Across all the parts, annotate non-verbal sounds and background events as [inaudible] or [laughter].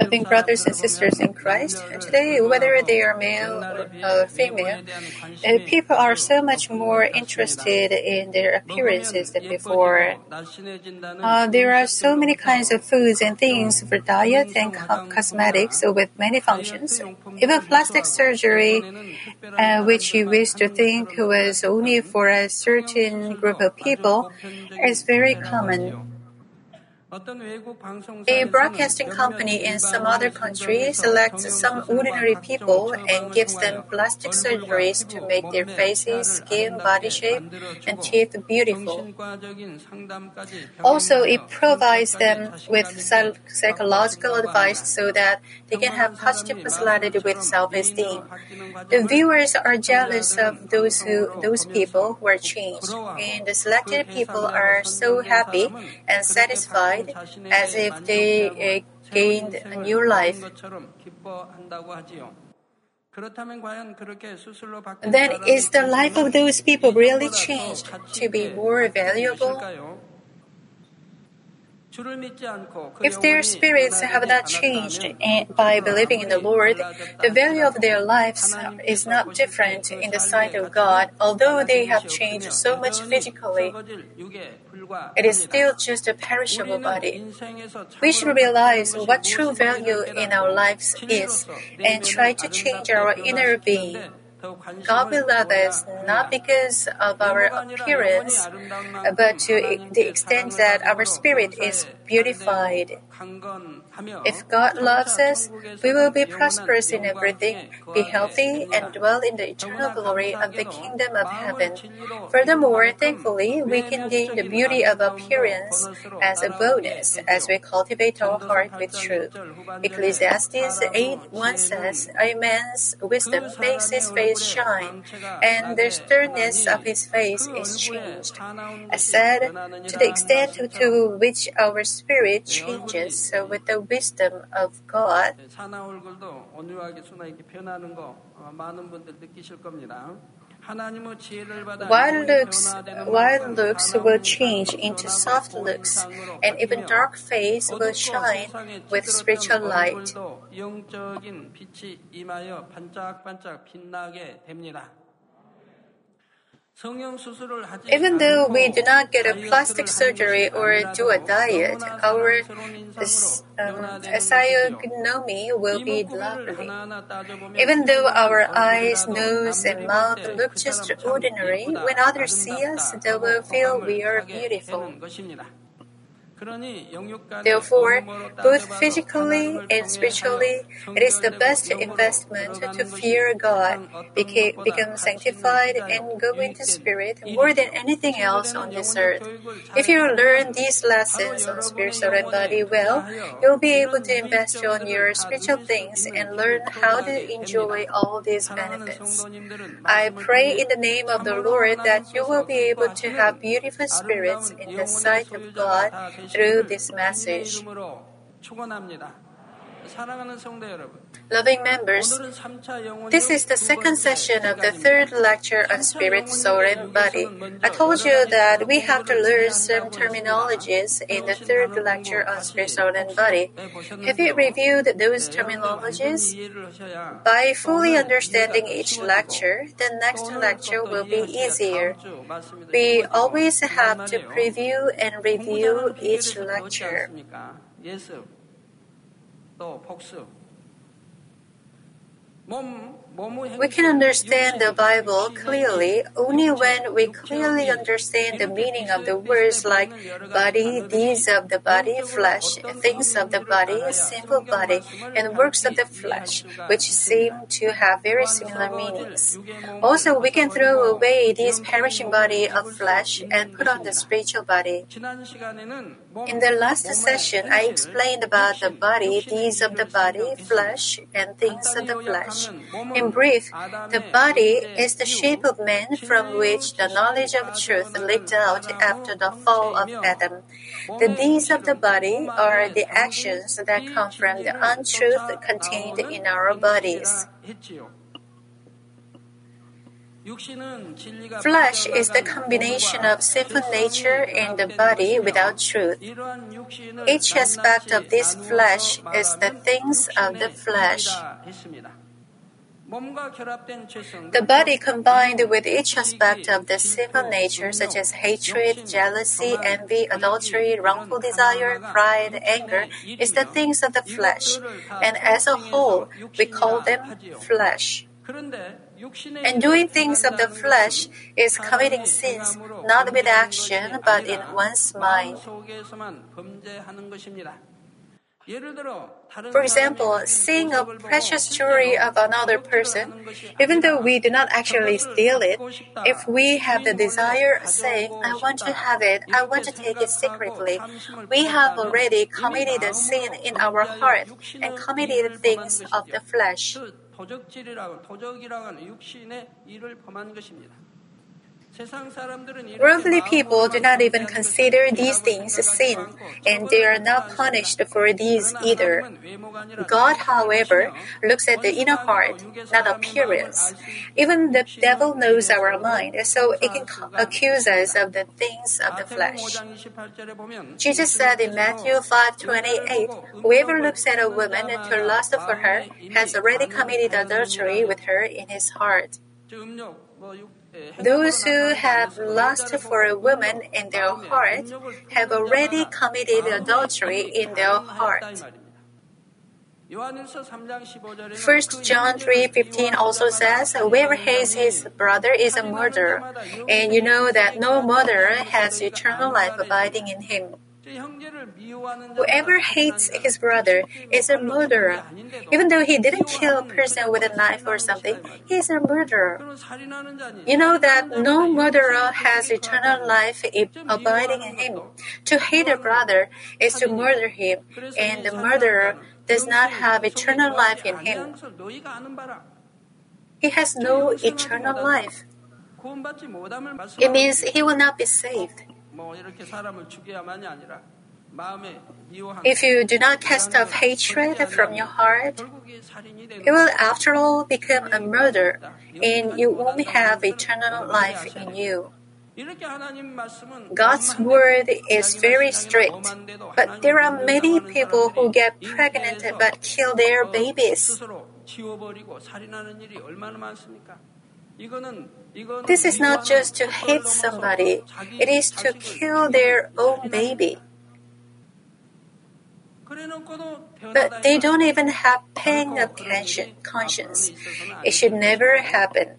Loving brothers and sisters in Christ, today, whether they are male or female, uh, people are so much more interested in their appearances than before. Uh, there are so many kinds of foods and things for diet and co- cosmetics with many functions. Even plastic surgery, uh, which you used to think was only for a certain group of people, is very common. A broadcasting company in some other country selects some ordinary people and gives them plastic surgeries to make their faces, skin, body shape, and teeth beautiful. Also, it provides them with psychological advice so that they can have positive personality with self-esteem. The viewers are jealous of those who those people who are changed, and the selected people are so happy and satisfied [laughs] as if they uh, gained a new life. Then is the life of those people really changed to be more valuable? If their spirits have not changed by believing in the Lord, the value of their lives is not different in the sight of God, although they have changed so much physically. It is still just a perishable body. We should realize what true value in our lives is and try to change our inner being. God will love us not because of our appearance, but to the extent that our spirit is beautified. If God loves us, we will be prosperous in everything, be healthy, and dwell in the eternal glory of the kingdom of heaven. Furthermore, thankfully, we can gain the beauty of appearance as a bonus as we cultivate our heart with truth. Ecclesiastes 8 1 says, A man's wisdom makes his face shine, and the sternness of his face is changed. I said, to the extent to which our spirit changes, so with the wisdom of God. Wild looks, wild looks will change into soft looks, and even dark face will shine with spiritual light. Even though we do not get a plastic surgery or do a diet, our um, physiognomy will be lovely. Even though our eyes, nose, and mouth look just ordinary, when others see us, they will feel we are beautiful. Therefore, both physically and spiritually, it is the best investment to fear God, become sanctified, and go into spirit more than anything else on this earth. If you learn these lessons on spirit, soul, and body well, you'll be able to invest on your spiritual things and learn how to enjoy all these benefits. I pray in the name of the Lord that you will be able to have beautiful spirits in the sight of God through this message. Loving members, this is the second session of the third lecture on spirit, soul, and body. I told you that we have to learn some terminologies in the third lecture on spirit, soul, and body. Have you reviewed those terminologies? By fully understanding each lecture, the next lecture will be easier. We always have to preview and review each lecture. 또 폭스 몸 We can understand the Bible clearly only when we clearly understand the meaning of the words like body, deeds of the body, flesh, things of the body, simple body, and works of the flesh, which seem to have very similar meanings. Also, we can throw away this perishing body of flesh and put on the spiritual body. In the last session, I explained about the body, deeds of the body, flesh, and things of the flesh. In brief, the body is the shape of man from which the knowledge of truth leaked out after the fall of Adam. The deeds of the body are the actions that come from the untruth contained in our bodies. Flesh is the combination of sinful nature and the body without truth. Each aspect of this flesh is the things of the flesh. The body combined with each aspect of the sinful nature, such as hatred, jealousy, envy, adultery, wrongful desire, pride, anger, is the things of the flesh. And as a whole, we call them flesh. And doing things of the flesh is committing sins not with action but in one's mind. For example, seeing a precious jewelry of another person, even though we do not actually steal it, if we have the desire saying, I want to have it, I want to take it secretly, we have already committed a sin in our heart and committed things of the flesh. Worldly people do not even consider these things a sin, and they are not punished for these either. God, however, looks at the inner heart, not appearance. Even the devil knows our mind, so it can accuse us of the things of the flesh. Jesus said in Matthew 5:28, "Whoever looks at a woman to lust for her has already committed adultery with her in his heart." Those who have lust for a woman in their heart have already committed adultery in their heart. 1 John 3:15 also says, "Whoever hates his brother is a murderer, and you know that no murderer has eternal life abiding in him." Whoever hates his brother is a murderer. Even though he didn't kill a person with a knife or something, he is a murderer. You know that no murderer has eternal life abiding in him. To hate a brother is to murder him, and the murderer does not have eternal life in him. He has no eternal life. It means he will not be saved. If you do not cast off hatred from your heart, it will after all become a murder, and you won't have eternal life in you. God's word is very strict, but there are many people who get pregnant but kill their babies. This is not just to hate somebody, it is to kill their own baby. But they don't even have pain of conscience. It should never happen.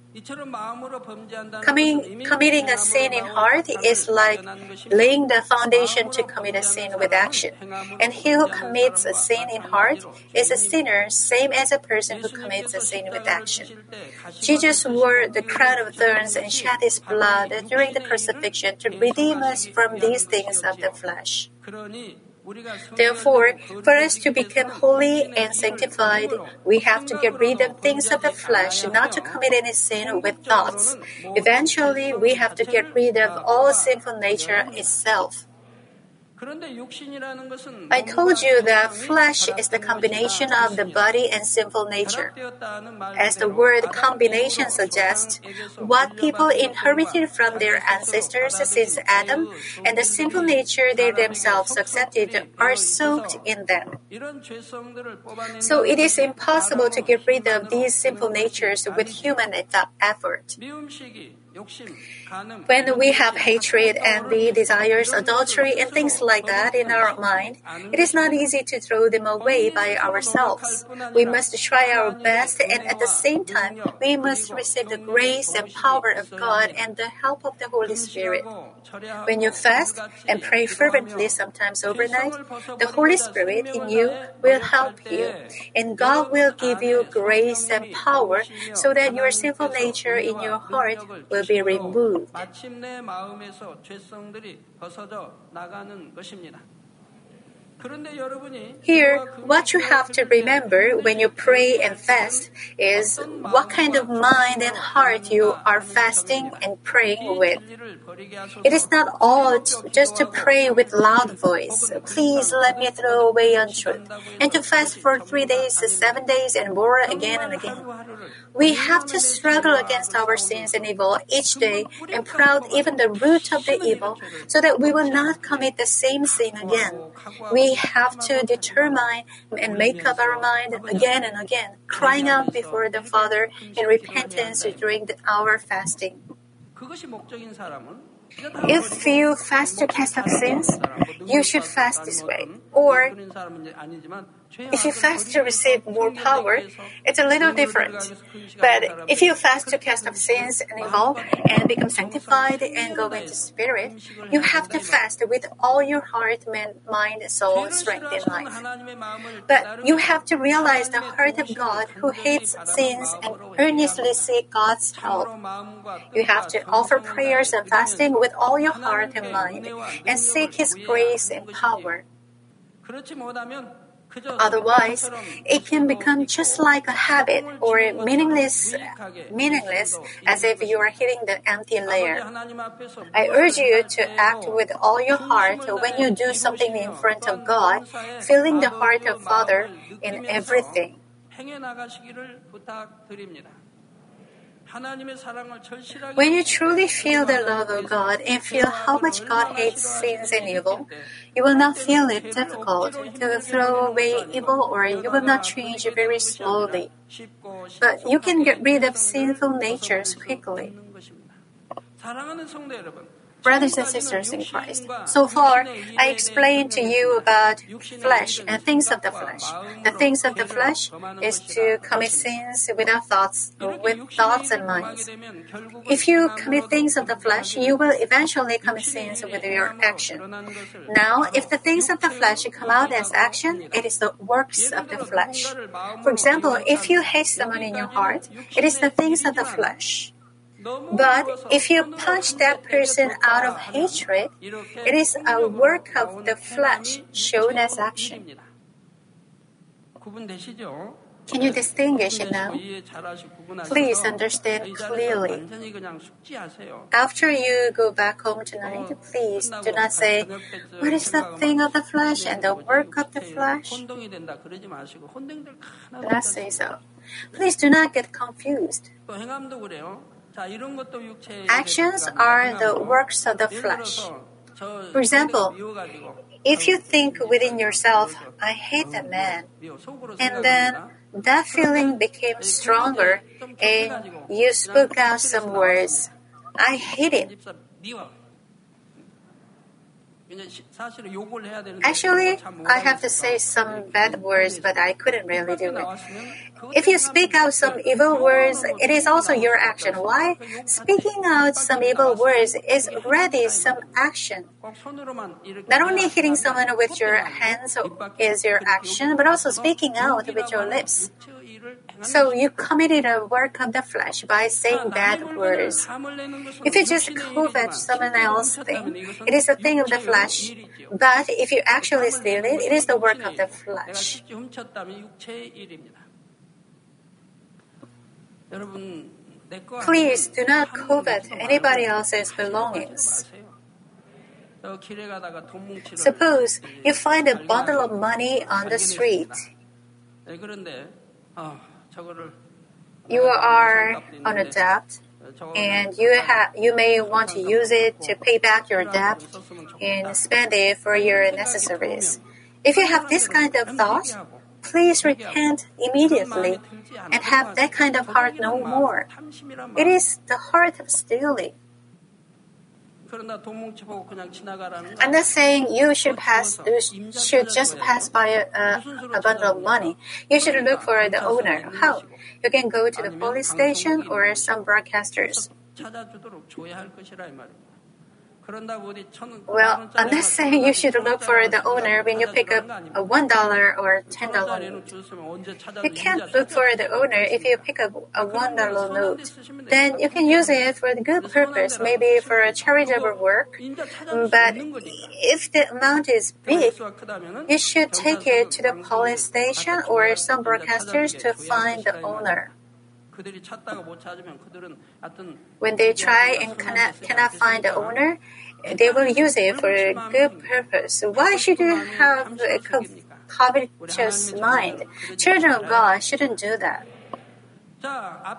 Coming, committing a sin in heart is like laying the foundation to commit a sin with action. And he who commits a sin in heart is a sinner, same as a person who commits a sin with action. Jesus wore the crown of thorns and shed his blood during the crucifixion to redeem us from these things of the flesh. Therefore, for us to become holy and sanctified, we have to get rid of things of the flesh, not to commit any sin with thoughts. Eventually, we have to get rid of all sinful nature itself. I told you that flesh is the combination of the body and sinful nature. As the word combination suggests, what people inherited from their ancestors since Adam and the sinful nature they themselves accepted are soaked in them. So it is impossible to get rid of these sinful natures with human effort. When we have hatred, envy, desires, adultery, and things like that in our mind, it is not easy to throw them away by ourselves. We must try our best, and at the same time, we must receive the grace and power of God and the help of the Holy Spirit. When you fast and pray fervently, sometimes overnight, the Holy Spirit in you will help you, and God will give you grace and power so that your sinful nature in your heart will be removed. Here, what you have to remember when you pray and fast is what kind of mind and heart you are fasting and praying with. It is not all just to pray with loud voice. Please let me throw away untruth. And to fast for three days, seven days, and more again and again. We have to struggle against our sins and evil each day and proud even the root of the evil so that we will not commit the same sin again. We have to determine and make up our mind again and again, crying out before the Father in repentance during the, our fasting. If you fast to cast off sins, you should fast this way. Or if you fast to receive more power, it's a little different. But if you fast to cast off sins and evolve and become sanctified and go into spirit, you have to fast with all your heart, mind, soul, strength, and life. But you have to realize the heart of God who hates sins and earnestly seek God's help. You have to offer prayers and fasting with all your heart and mind and seek His grace and power. Otherwise, it can become just like a habit or meaningless, meaningless as if you are hitting the empty layer. I urge you to act with all your heart when you do something in front of God, feeling the heart of Father in everything. When you truly feel the love of God and feel how much God hates sins and evil, you will not feel it difficult to throw away evil or you will not change very slowly. But you can get rid of sinful natures quickly brothers and sisters in Christ. So far, I explained to you about flesh and things of the flesh. The things of the flesh is to commit sins without thoughts, with thoughts and minds. If you commit things of the flesh, you will eventually commit sins with your action. Now, if the things of the flesh come out as action, it is the works of the flesh. For example, if you hate someone in your heart, it is the things of the flesh. But if you punch that person out of hatred, it is a work of the flesh shown as action. Can you distinguish it now? Please understand clearly. After you go back home tonight, please do not say, What is the thing of the flesh and the work of the flesh? Do not say so. Please do not get confused. Actions are the works of the flesh. For example, if you think within yourself, I hate that man, and then that feeling became stronger. and you spoke out some words, I hate it. Actually, I have to say some bad words, but I couldn't really do it. If you speak out some evil words, it is also your action. Why? Speaking out some evil words is already some action. Not only hitting someone with your hands is your action, but also speaking out with your lips. So you committed a work of the flesh by saying bad words. If you just covet someone else's thing, it is a thing of the flesh. But if you actually steal it, it is the work of the flesh. Please do not covet anybody else's belongings. Suppose you find a bundle of money on the street. You are on a debt, and you have you may want to use it to pay back your debt and spend it for your necessaries. If you have this kind of thought, please repent immediately and have that kind of heart no more. It is the heart of stealing. I'm not saying you should pass, you should just pass by a, a, bundle of money. You should look for the owner. How? You can go to the police station or some broadcasters. Well, I'm not saying you should look for the owner when you pick up a one dollar or ten dollar note. You can't look for the owner if you pick up a one dollar note. Then you can use it for a good purpose, maybe for a charitable work. Mm, but if the amount is big, you should take it to the police station or some broadcasters to find the owner. When they try and cannot, cannot find the owner, they will use it for a good purpose. Why should you have a covetous mind? Children of God shouldn't do that. I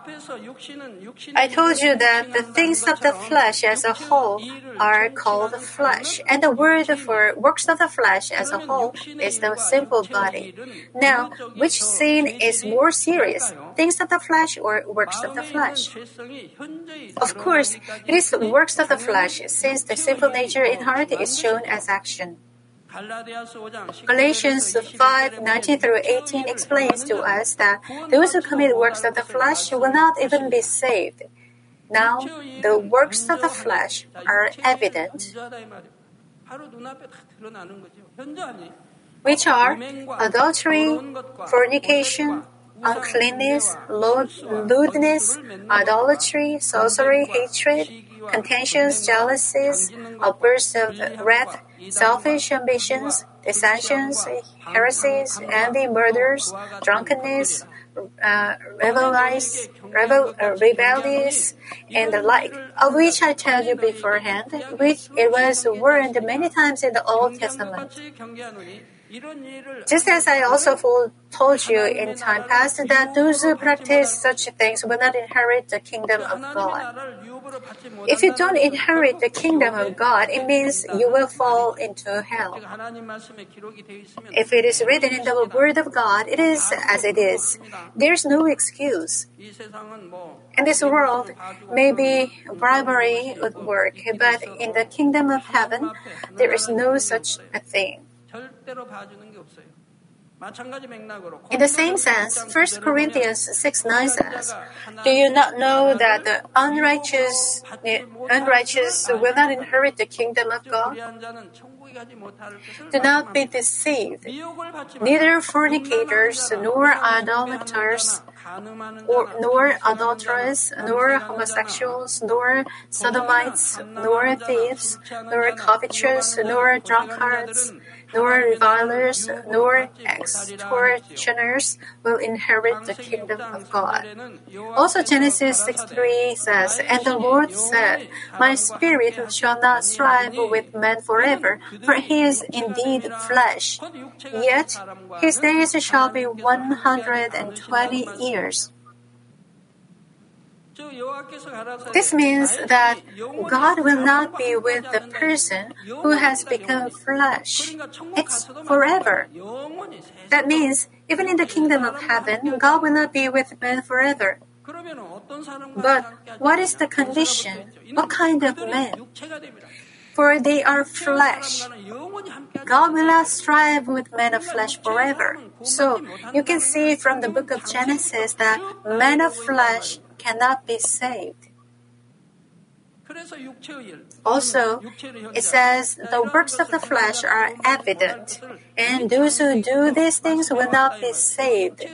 told you that the things of the flesh as a whole are called flesh, and the word for works of the flesh as a whole is the simple body. Now, which sin is more serious, things of the flesh or works of the flesh? Of course, it is works of the flesh, since the sinful nature in heart is shown as action. Galatians 5 19 through 18 explains to us that those who commit works of the flesh will not even be saved. Now, the works of the flesh are evident, which are adultery, fornication, uncleanness, lewdness, idolatry, sorcery, hatred, contentions, jealousies, outbursts of wrath, selfish ambitions, dissensions, heresies, envy, murders, drunkenness, uh, rebellious, rebel, uh, rebellious, and the like, of which I tell you beforehand, which it was warned many times in the Old Testament. Just as I also told you in time past that those who practice such things will not inherit the kingdom of God. If you don't inherit the kingdom of God, it means you will fall into hell. If it is written in the word of God, it is as it is. There's no excuse. In this world, maybe bribery would work, but in the kingdom of heaven, there is no such a thing. In the same sense, 1 Corinthians 6 9 says, Do you not know that the unrighteous, the eh, unrighteous will not inherit the kingdom of God? Do not be deceived. Neither fornicators, nor idolaters, or, nor adulterers, nor homosexuals, nor sodomites, nor thieves, nor covetous, nor drunkards nor revilers, nor extortioners will inherit the kingdom of God. Also, Genesis 6 3 says, And the Lord said, My spirit shall not strive with man forever, for he is indeed flesh. Yet his days shall be 120 years. This means that God will not be with the person who has become flesh. It's forever. That means, even in the kingdom of heaven, God will not be with man forever. But what is the condition? What kind of man? For they are flesh. God will not strive with men of flesh forever. So you can see from the book of Genesis that men of flesh cannot be saved. Also, it says the works of the flesh are evident, and those who do these things will not be saved.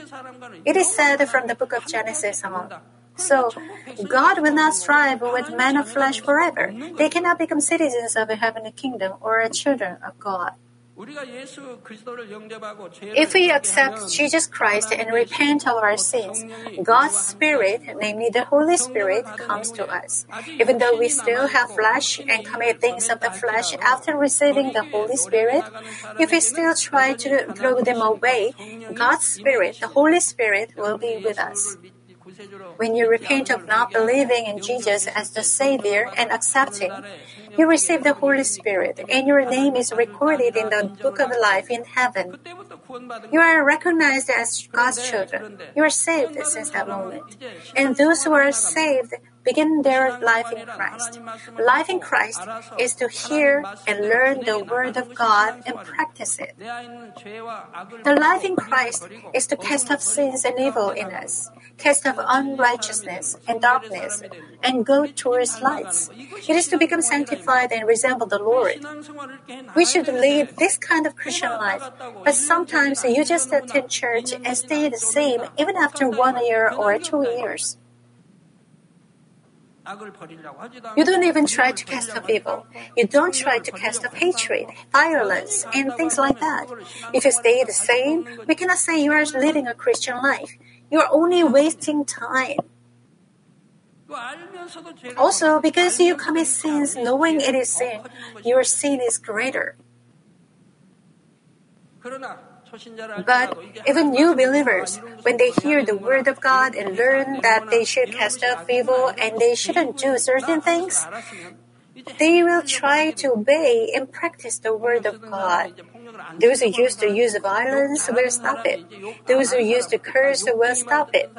It is said from the book of Genesis. So, God will not strive with men of flesh forever. They cannot become citizens of a heavenly kingdom or children of God. If we accept Jesus Christ and repent of our sins, God's Spirit, namely the Holy Spirit, comes to us. Even though we still have flesh and commit things of the flesh after receiving the Holy Spirit, if we still try to throw them away, God's Spirit, the Holy Spirit, will be with us. When you repent of not believing in Jesus as the Savior and accepting, you receive the Holy Spirit, and your name is recorded in the book of life in heaven. You are recognized as God's children. You are saved since that moment. And those who are saved begin their life in Christ. Life in Christ is to hear and learn the Word of God and practice it. The life in Christ is to cast off sins and evil in us, cast off unrighteousness and darkness, and go towards lights. It is to become sanctified and resemble the Lord. We should lead this kind of Christian life, but sometimes you just attend church and stay the same even after one year or two years. You don't even try to cast off evil. You don't try to cast off hatred, violence, and things like that. If you stay the same, we cannot say you are living a Christian life. You are only wasting time. Also, because you commit sins knowing it is sin, your sin is greater. But even new believers, when they hear the word of God and learn that they should cast off evil and they shouldn't do certain things, they will try to obey and practice the word of God. Those who used to use violence will stop it. Those who used to curse will stop it.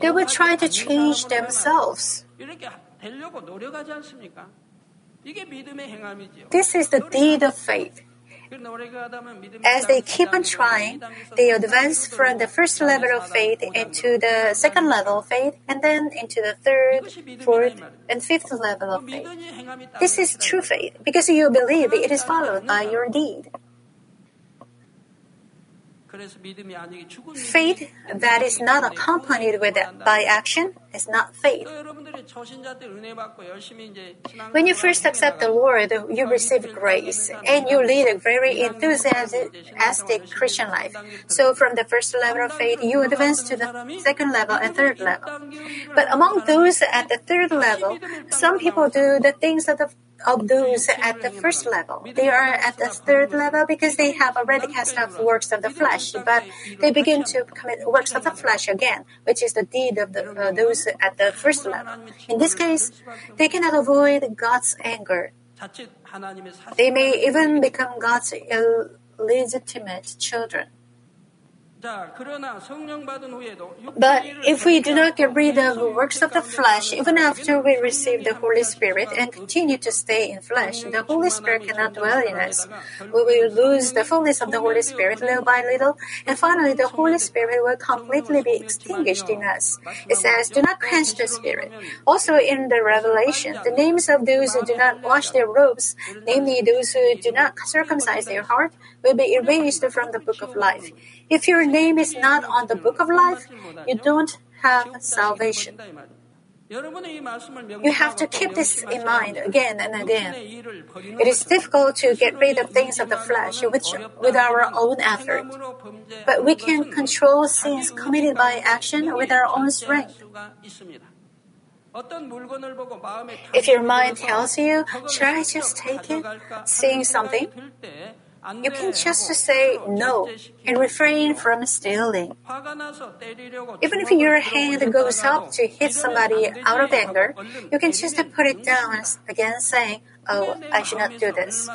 They will try to change themselves. This is the deed of faith. As they keep on trying, they advance from the first level of faith into the second level of faith and then into the third, fourth, and fifth level of faith. This is true faith because you believe it is followed by your deed. Faith that is not accompanied with by action is not faith. When you first accept the Lord, you receive grace and you lead a very enthusiastic Christian life. So from the first level of faith, you advance to the second level and third level. But among those at the third level, some people do the things of the of those at the first level. They are at the third level because they have already cast off works of the flesh, but they begin to commit works of the flesh again, which is the deed of the, uh, those at the first level. In this case, they cannot avoid God's anger. They may even become God's illegitimate children. But if we do not get rid of the works of the flesh, even after we receive the Holy Spirit and continue to stay in flesh, the Holy Spirit cannot dwell in us. We will lose the fullness of the Holy Spirit little by little, and finally the Holy Spirit will completely be extinguished in us. It says, Do not quench the Spirit. Also in the Revelation, the names of those who do not wash their robes, namely those who do not circumcise their heart, will be erased from the book of life. If your name is not on the book of life, you don't have salvation. You have to keep this in mind again and again. It is difficult to get rid of things of the flesh with, with our own effort, but we can control sins committed by action with our own strength. If your mind tells you, should I just take it? Seeing something, you can just say no and refrain from stealing. Even if your hand goes up to hit somebody out of anger, you can just put it down again saying, Oh, I should not do this.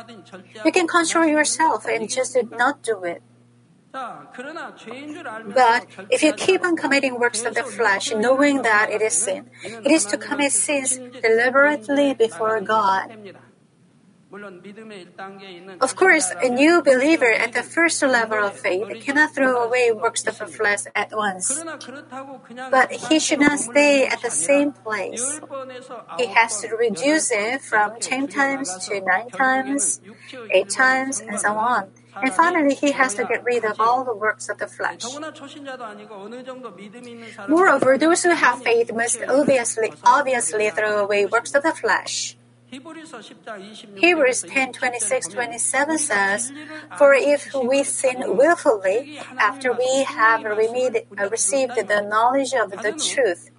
You can control yourself and just not do it. But if you keep on committing works of the flesh, knowing that it is sin, it is to commit sins deliberately before God. Of course, a new believer at the first level of faith cannot throw away works of the flesh at once. But he should not stay at the same place. He has to reduce it from 10 times to 9 times, 8 times, and so on. And finally, he has to get rid of all the works of the flesh. Moreover, those who have faith must obviously, obviously throw away works of the flesh. Hebrews 10 26 27 says, For if we sin willfully after we have uh, received the knowledge of the truth,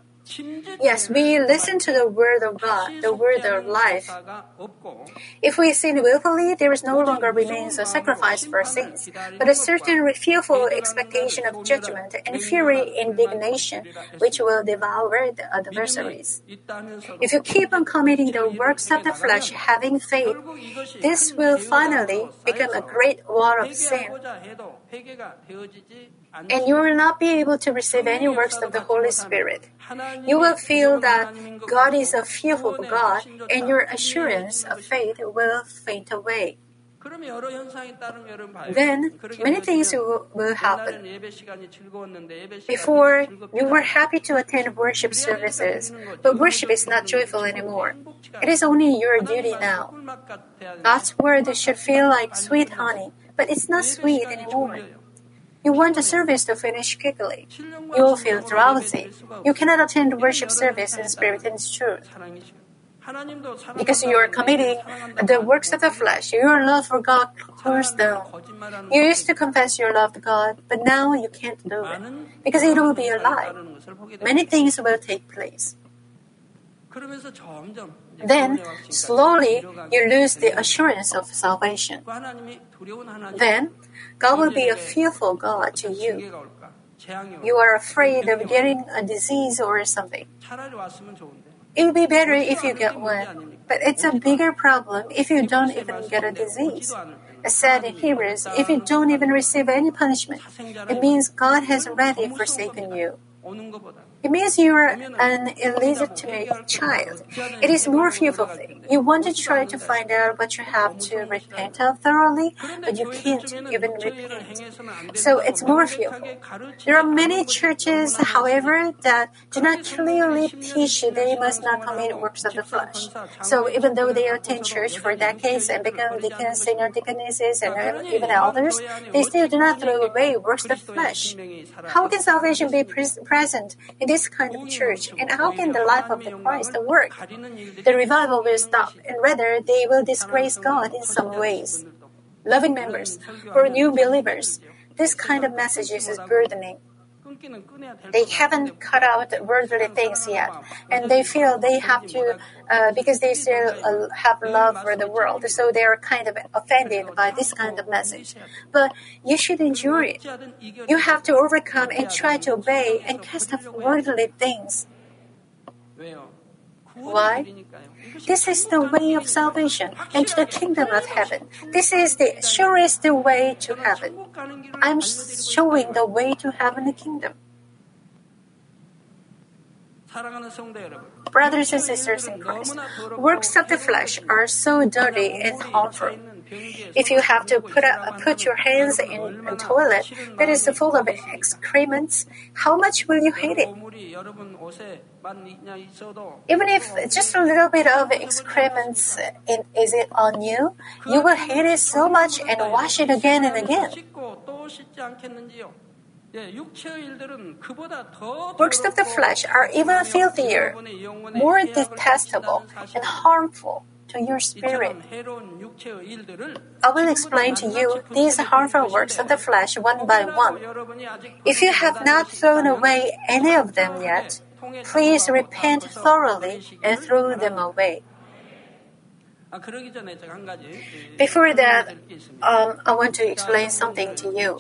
Yes, we listen to the word of God, the word of life. If we sin willfully, there is no longer remains a sacrifice for sins, but a certain fearful expectation of judgment and fury indignation, which will devour the adversaries. If you keep on committing the works of the flesh, having faith, this will finally become a great war of sin. And you will not be able to receive any works of the Holy Spirit. You will feel that God is a fearful God, and your assurance of faith will faint away. Then many things will, will happen. Before, you were happy to attend worship services, but worship is not joyful anymore. It is only your duty now. God's word should feel like sweet honey, but it's not sweet anymore. You want the service to finish quickly. You will feel drowsy. You cannot attend worship service in spirit and truth. Because you are committing the works of the flesh, your love for God cools down. You used to confess your love to God, but now you can't do it because it will be a lie. Many things will take place. Then, slowly, you lose the assurance of salvation. Then, God will be a fearful God to you. You are afraid of getting a disease or something. It would be better if you get one, but it's a bigger problem if you don't even get a disease. As said in Hebrews, if you don't even receive any punishment, it means God has already forsaken you. It means you are an illegitimate child. It is more fearful. You want to try to find out what you have to repent of thoroughly, but you can't even repent. So it's more fearful. There are many churches, however, that do not clearly teach they must not commit works of the flesh. So even though they attend church for decades and become deacons, senior deaconesses, and even elders, they still do not throw away works of the flesh. How can salvation be present in this kind of church, and how can the life of the Christ work? The revival will stop, and rather they will disgrace God in some ways. Loving members, for new believers, this kind of message is burdening. They haven't cut out worldly things yet, and they feel they have to, uh, because they still uh, have love for the world, so they are kind of offended by this kind of message. But you should endure it. You have to overcome and try to obey and cast off worldly things. Why? This is the way of salvation and to the kingdom of heaven. This is the surest way to heaven. I'm showing the way to heaven the kingdom. Brothers and sisters in Christ, works of the flesh are so dirty and harmful. If you have to put, a, put your hands in a toilet that is full of excrements, how much will you hate it? Even if just a little bit of excrements in, is it on you, you will hate it so much and wash it again and again. Works of the flesh are even filthier, more detestable, and harmful to your spirit. I will explain to you these harmful works of the flesh one by one. If you have not thrown away any of them yet, please repent thoroughly and throw them away. Before that, um, I want to explain something to you.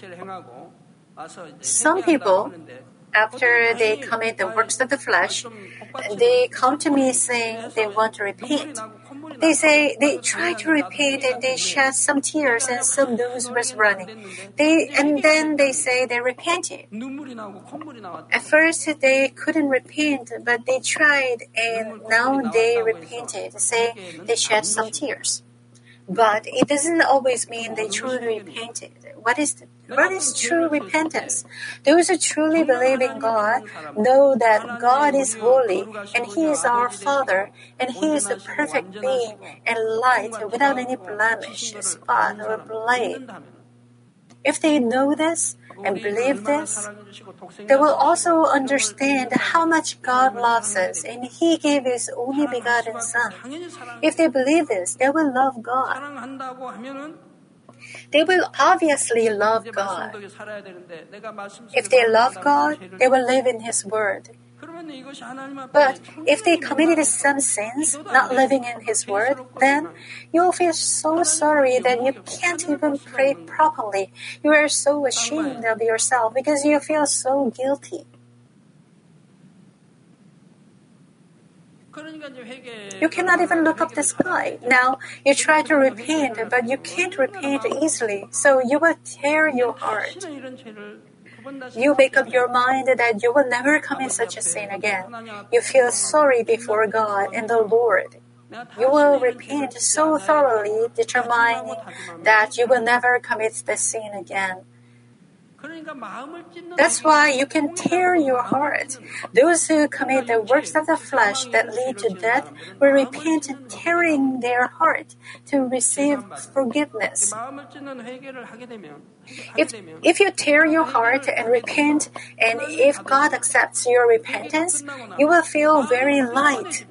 Some people, after they commit the works of the flesh, they come to me saying they want to repent. They say they try to repent and they shed some tears and some nose was running. They and then they say they repented. At first they couldn't repent, but they tried and now they repented. Say they shed some tears. But it doesn't always mean they truly repented. What is the, what is true repentance? Those who truly believe in God know that God is holy and He is our Father and He is a perfect being and light without any blemish, spot, or blame. If they know this, and believe this, they will also understand how much God loves us and He gave His only begotten Son. If they believe this, they will love God. They will obviously love God. If they love God, they will live in His Word. But if they committed some sins, not living in His Word, then you'll feel so sorry that you can't even pray properly. You are so ashamed of yourself because you feel so guilty. You cannot even look up the sky. Now, you try to repent, but you can't repent easily, so you will tear your heart. You make up your mind that you will never commit such a sin again. You feel sorry before God and the Lord. You will repent so thoroughly, determining that you will never commit the sin again. That's why you can tear your heart. Those who commit the works of the flesh that lead to death will repent tearing their heart to receive forgiveness. If, if you tear your heart and repent, and if God accepts your repentance, you will feel very light.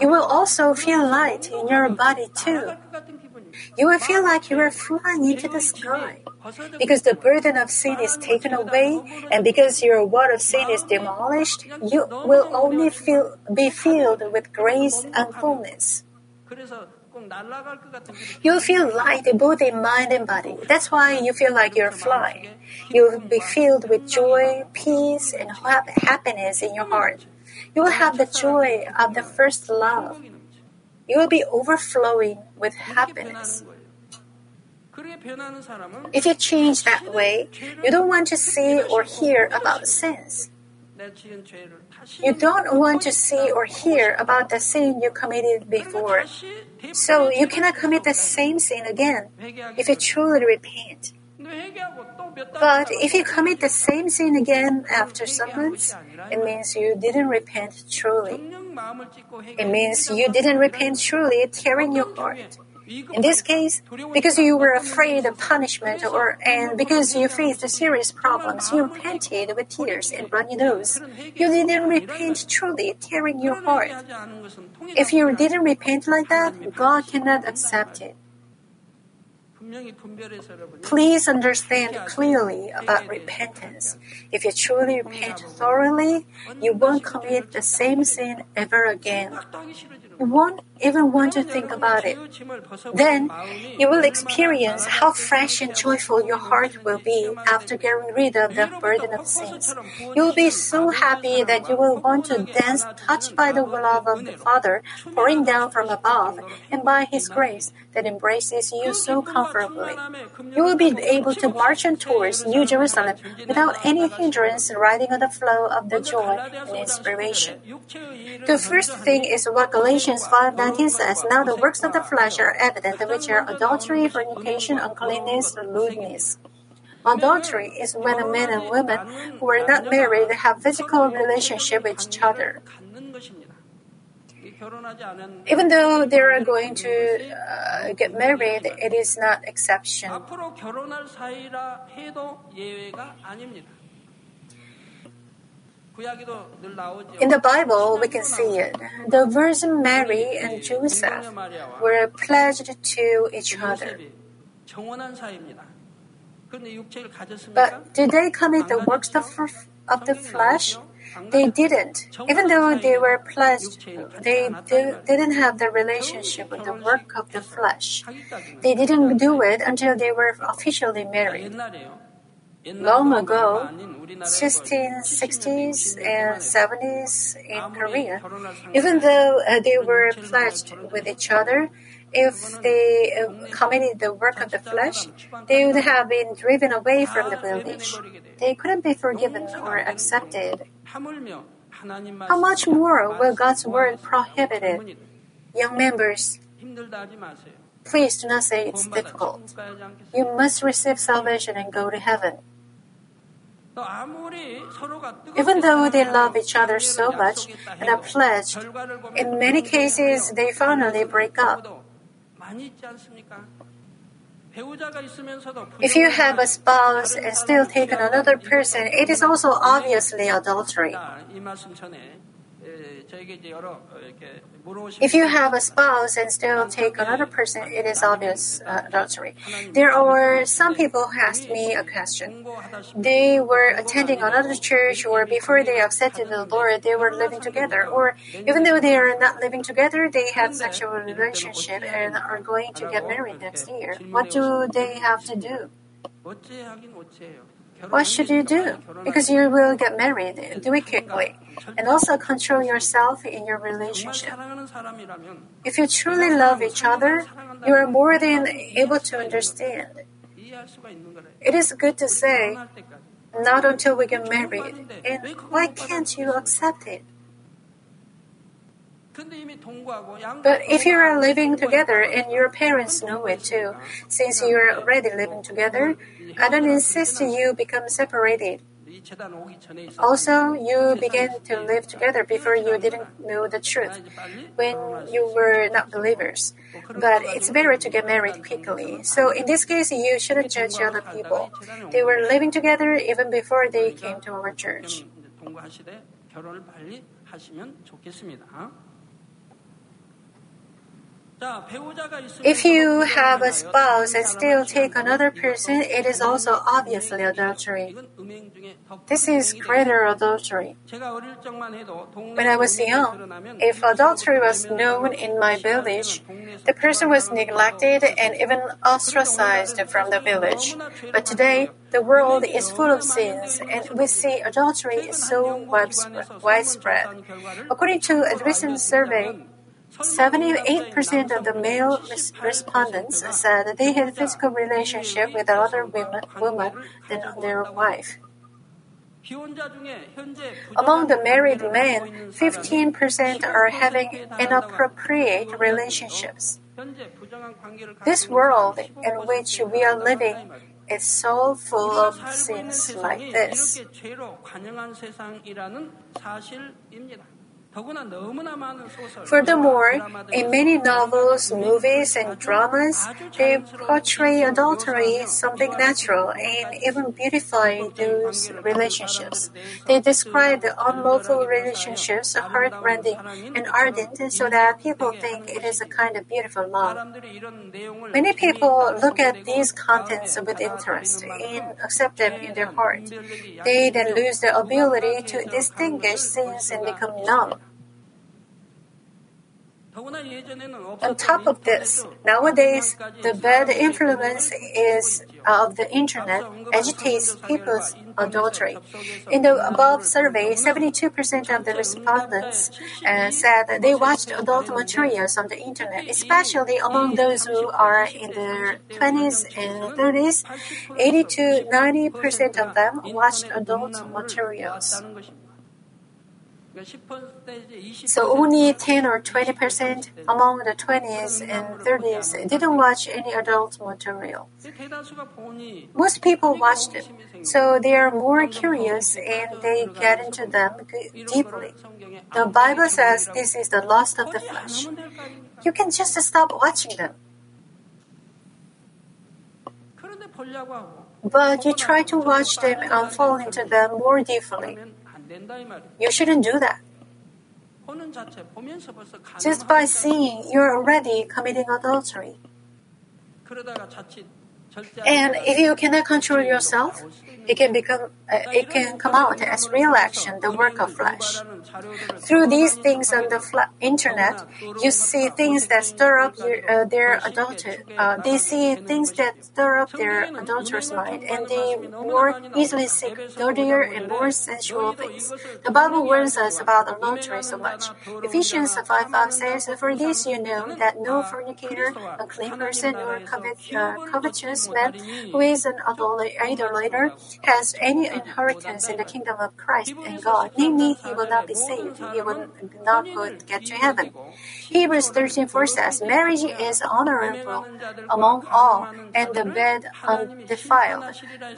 You will also feel light in your body too. You will feel like you are flying into the sky. Because the burden of sin is taken away, and because your wall of sin is demolished, you will only feel, be filled with grace and fullness. You'll feel light both in mind and body. That's why you feel like you're flying. You'll be filled with joy, peace, and happiness in your heart. You will have the joy of the first love. You will be overflowing with happiness. If you change that way, you don't want to see or hear about sins. You don't want to see or hear about the sin you committed before. So you cannot commit the same sin again if you truly repent. But if you commit the same sin again after some months, it means you didn't repent truly. It means you didn't repent truly, tearing your heart. In this case, because you were afraid of punishment or and because you faced serious problems, you repented with tears and runny nose. You didn't repent truly, tearing your heart. If you didn't repent like that, God cannot accept it. Please understand clearly about repentance. If you truly repent thoroughly, you won't commit the same sin ever again. You won't even want to think about it. Then you will experience how fresh and joyful your heart will be after getting rid of the burden of sins. You will be so happy that you will want to dance touched by the love of the Father pouring down from above and by His grace that embraces you so comfortably. You will be able to march on towards New Jerusalem without any hindrance riding on the flow of the joy and inspiration. The first thing is what Galatians 5 19 says, Now the works of the flesh are evident, which are adultery, fornication, uncleanness, lewdness. Adultery is when a man and woman who are not married have physical relationship with each other. Even though they are going to uh, get married, it is not exception. In the Bible, we can see it. The Virgin Mary and Joseph were pledged to each other. But did they commit the works of, of the flesh? They didn't. Even though they were pledged, they do, didn't have the relationship with the work of the flesh. They didn't do it until they were officially married. Long ago, 1660s and 70s in Korea, even though uh, they were pledged with each other, if they uh, committed the work of the flesh, they would have been driven away from the village. They couldn't be forgiven or accepted. How much more will God's word prohibit it? Young members, please do not say it's difficult. You must receive salvation and go to heaven. Even though they love each other so much and are pledged, in many cases they finally break up. If you have a spouse and still take another person, it is also obviously adultery. If you have a spouse and still take another person, it is obvious uh, adultery. There are some people who asked me a question. They were attending another church, or before they accepted the Lord, they were living together, or even though they are not living together, they have sexual relationship and are going to get married next year. What do they have to do? What should you do? Because you will get married. Do it quickly. And also control yourself in your relationship. If you truly love each other, you are more than able to understand. It is good to say, not until we get married. And why can't you accept it? But if you are living together and your parents know it too, since you are already living together, I don't insist you become separated. Also, you began to live together before you didn't know the truth, when you were not believers. But it's better to get married quickly. So in this case, you shouldn't judge other people. They were living together even before they came to our church. If you have a spouse and still take another person, it is also obviously adultery. This is greater adultery. When I was young, if adultery was known in my village, the person was neglected and even ostracized from the village. But today, the world is full of sins, and we see adultery is so widespread. According to a recent survey, 78% of the male respondents said they had physical relationship with other women, women than their wife. Among the married men, 15% are having inappropriate relationships. This world in which we are living is so full of sins like this. Furthermore, in many novels, movies, and dramas, they portray adultery something natural and even beautify those relationships. They describe the unlawful relationships heartrending and ardent so that people think it is a kind of beautiful love. Many people look at these contents with interest and accept them in their heart. They then lose the ability to distinguish sins and become numb. On top of this, nowadays, the bad influence is of the internet agitates people's adultery. In the above survey, 72% of the respondents uh, said they watched adult materials on the internet, especially among those who are in their 20s and 30s. 80 to 90% of them watched adult materials. So only 10 or 20 percent among the 20s and 30s didn't watch any adult material. Most people watched it, so they are more curious and they get into them deeply. The Bible says this is the lust of the flesh. You can just stop watching them. But you try to watch them and fall into them more deeply. You shouldn't do that. Just by seeing, you're already committing adultery. And if you cannot control yourself, it can become uh, it can come out as real action, the work of flesh. Through these things on the fl- internet, you see things that stir up your, uh, their adultery. Uh, they see things that stir up their adulterous mind, and they more easily seek dirtier and more sensual things. The Bible warns us about adultery so much. Ephesians 5 5 says, For this you know that no fornicator, unclean person, or covet, uh, covetous man who is an idolater has any inheritance in the kingdom of Christ and God. Namely, he will not be saved. He will not get to heaven. Hebrews 13:4 says, Marriage is honorable among all, and the bed undefiled.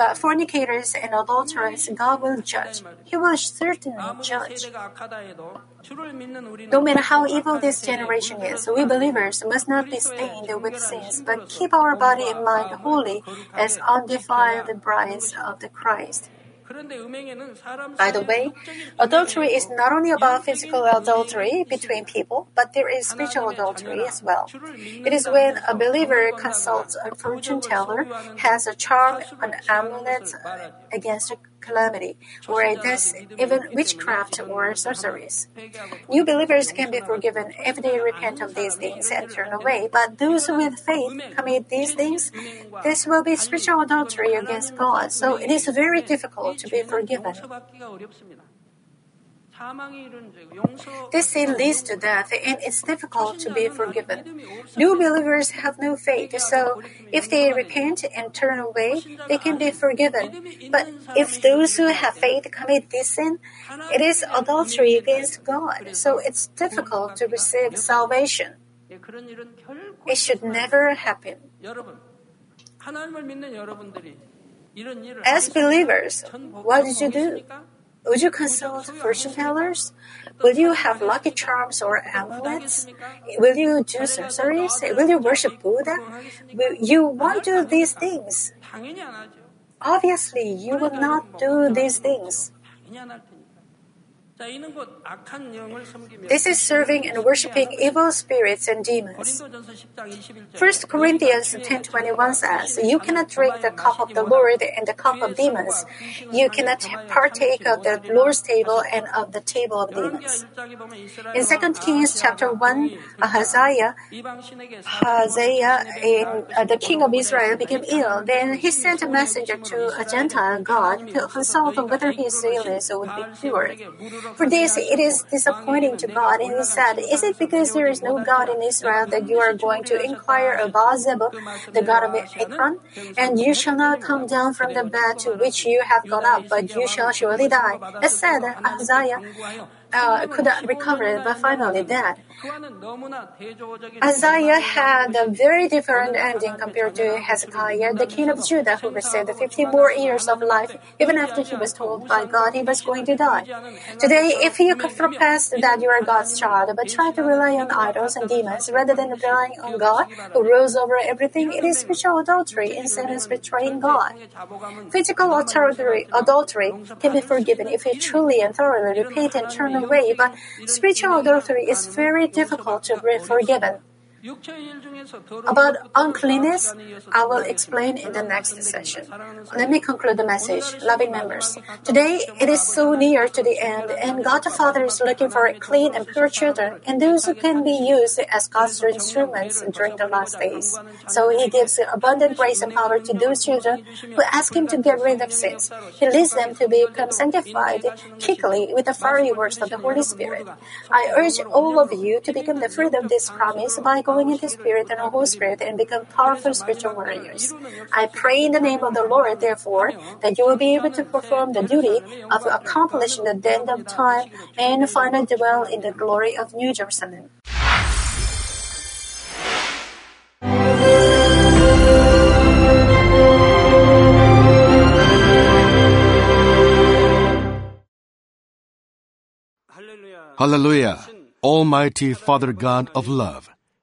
But fornicators and adulterers God will judge. He will certainly judge. No matter how evil this generation is, we believers must not be stained with sins, but keep our body and mind holy as undefiled brides of the Christ. By the way, adultery is not only about physical adultery between people, but there is spiritual adultery as well. It is when a believer consults a fortune teller, has a charm, an amulet against calamity, or even witchcraft or sorceries. New believers can be forgiven if they repent of these things and turn away, but those with faith commit these things, this will be spiritual adultery against God, so it is very difficult to be forgiven. This sin leads to death and it's difficult to be forgiven. New believers have no faith, so if they repent and turn away, they can be forgiven. But if those who have faith commit this sin, it is adultery against God, so it's difficult to receive salvation. It should never happen. As believers, what did you do? Would you consult fortune tellers? Will you have lucky charms or amulets? Will you do sorceries? Will you worship Buddha? Will you won't do these things. Obviously, you will not do these things. This is serving and worshiping evil spirits and demons. 1 Corinthians 10:21 says, "You cannot drink the cup of the Lord and the cup of demons. You cannot partake of the Lord's table and of the table of demons." In 2 Kings chapter 1, Ahaziah, Ahaziah in, uh, the king of Israel became ill. Then he sent a messenger to a Gentile god to consult whether his illness would be cured. For this, it is disappointing to God. And he said, Is it because there is no God in Israel that you are going to inquire about Zebul, the God of Ekron? And you shall not come down from the bed to which you have gone up, but you shall surely die. As said, Ahaziah uh, could not recover, it but finally dead. Ahaziah had a very different ending compared to Hezekiah, the king of Judah, who received 50 more years of life even after he was told by God he was going to die. Today, if you profess that you are God's child, but try to rely on idols and demons rather than relying on God, who rules over everything, it is spiritual adultery instead of betraying God. Physical adultery, adultery can be forgiven if you truly and thoroughly repent and turn away, but spiritual adultery is very difficult to be forgiven. About uncleanness, I will explain in the next session. Let me conclude the message, loving members. Today, it is so near to the end, and God the Father is looking for clean and pure children, and those who can be used as God's instruments during the last days. So He gives abundant grace and power to those children who ask Him to get rid of sins. He leads them to become sanctified quickly with the fiery works of the Holy Spirit. I urge all of you to become the fruit of this promise by going going into Spirit and whole spirit and become powerful spiritual warriors. I pray in the name of the Lord, therefore, that you will be able to perform the duty of accomplishing the end of time and finally dwell in the glory of New Jerusalem. Hallelujah. Almighty Father God of love.